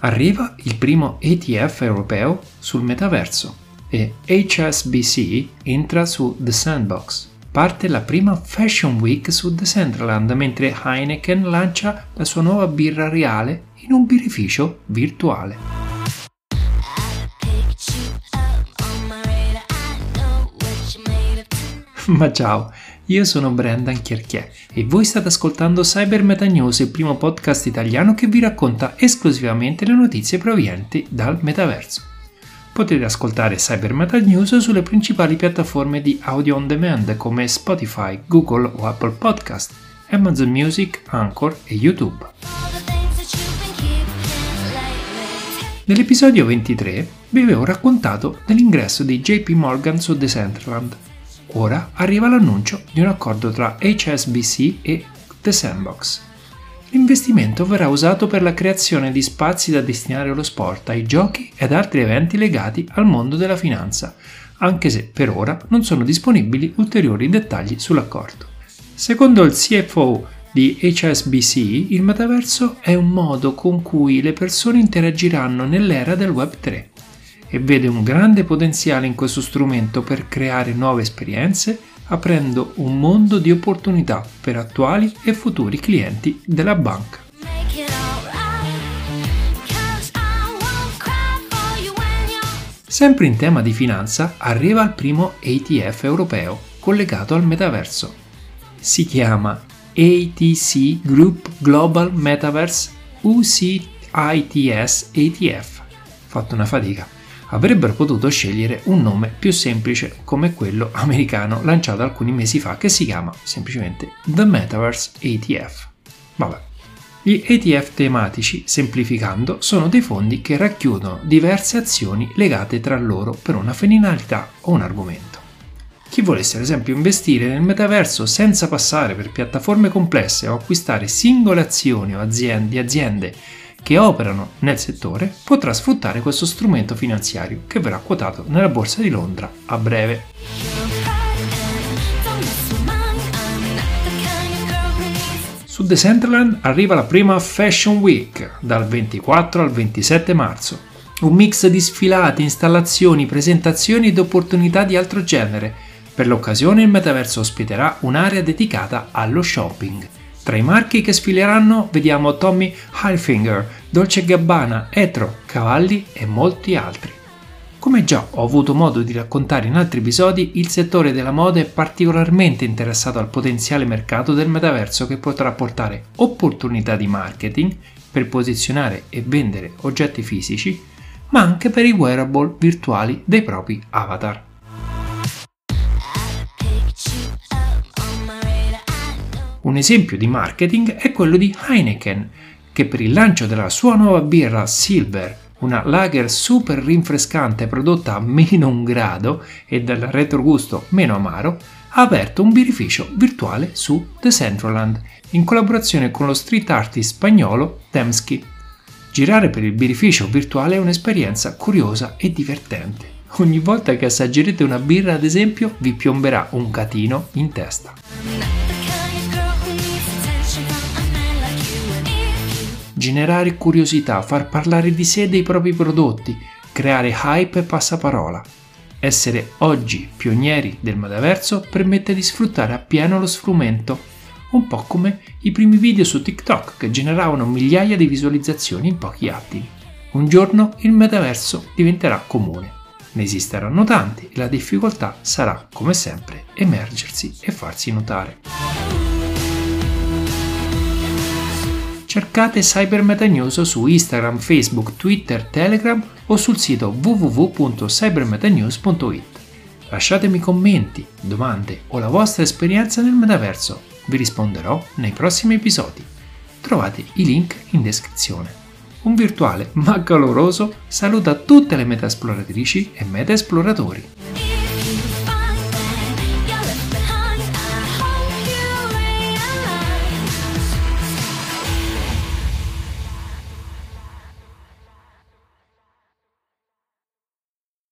Arriva il primo ETF europeo sul metaverso e HSBC entra su The Sandbox. Parte la prima Fashion Week su Decentraland mentre Heineken lancia la sua nuova birra reale in un birrificio virtuale. Ma ciao, io sono Brendan Chierchier e voi state ascoltando Cyber Meta News, il primo podcast italiano che vi racconta esclusivamente le notizie provenienti dal metaverso. Potete ascoltare Cyber Meta News sulle principali piattaforme di audio on demand come Spotify, Google o Apple Podcast, Amazon Music, Anchor e YouTube. Nell'episodio 23 vi avevo raccontato dell'ingresso di JP Morgan su Decentraland Ora arriva l'annuncio di un accordo tra HSBC e The Sandbox. L'investimento verrà usato per la creazione di spazi da destinare allo sport, ai giochi ed altri eventi legati al mondo della finanza, anche se per ora non sono disponibili ulteriori dettagli sull'accordo. Secondo il CFO di HSBC, il metaverso è un modo con cui le persone interagiranno nell'era del Web 3 e vede un grande potenziale in questo strumento per creare nuove esperienze, aprendo un mondo di opportunità per attuali e futuri clienti della banca. Sempre in tema di finanza arriva il primo ETF europeo collegato al metaverso. Si chiama ATC Group Global Metaverse UCITS ETF. Fatto una fatica avrebbero potuto scegliere un nome più semplice come quello americano lanciato alcuni mesi fa che si chiama semplicemente The Metaverse ETF. Vabbè. Gli ETF tematici, semplificando, sono dei fondi che racchiudono diverse azioni legate tra loro per una finalità o un argomento. Chi volesse ad esempio investire nel metaverso senza passare per piattaforme complesse o acquistare singole azioni o aziende, di aziende che operano nel settore potrà sfruttare questo strumento finanziario che verrà quotato nella borsa di Londra a breve. Su Decentraland arriva la prima Fashion Week dal 24 al 27 marzo. Un mix di sfilate, installazioni, presentazioni ed opportunità di altro genere. Per l'occasione il metaverso ospiterà un'area dedicata allo shopping. Tra i marchi che sfileranno vediamo Tommy Hilfiger, Dolce Gabbana, Etro, Cavalli e molti altri. Come già ho avuto modo di raccontare in altri episodi, il settore della moda è particolarmente interessato al potenziale mercato del metaverso che potrà portare opportunità di marketing per posizionare e vendere oggetti fisici, ma anche per i wearable virtuali dei propri avatar. Un esempio di marketing è quello di Heineken, che per il lancio della sua nuova birra Silver, una lager super rinfrescante prodotta a meno un grado e dal retrogusto meno amaro, ha aperto un birrificio virtuale su The Centraland in collaborazione con lo street artist spagnolo Temsky. Girare per il birrificio virtuale è un'esperienza curiosa e divertente. Ogni volta che assaggerete una birra, ad esempio, vi piomberà un catino in testa. Generare curiosità, far parlare di sé e dei propri prodotti, creare hype e passaparola. Essere oggi pionieri del metaverso permette di sfruttare appieno lo strumento, un po' come i primi video su TikTok che generavano migliaia di visualizzazioni in pochi attimi. Un giorno il metaverso diventerà comune. Ne esisteranno tanti e la difficoltà sarà, come sempre, emergersi e farsi notare. Cercate Cyber Meta su Instagram, Facebook, Twitter, Telegram o sul sito www.cybermetanews.it. Lasciatemi commenti, domande o la vostra esperienza nel metaverso, vi risponderò nei prossimi episodi. Trovate i link in descrizione. Un virtuale ma caloroso saluta tutte le meta esploratrici e meta esploratori.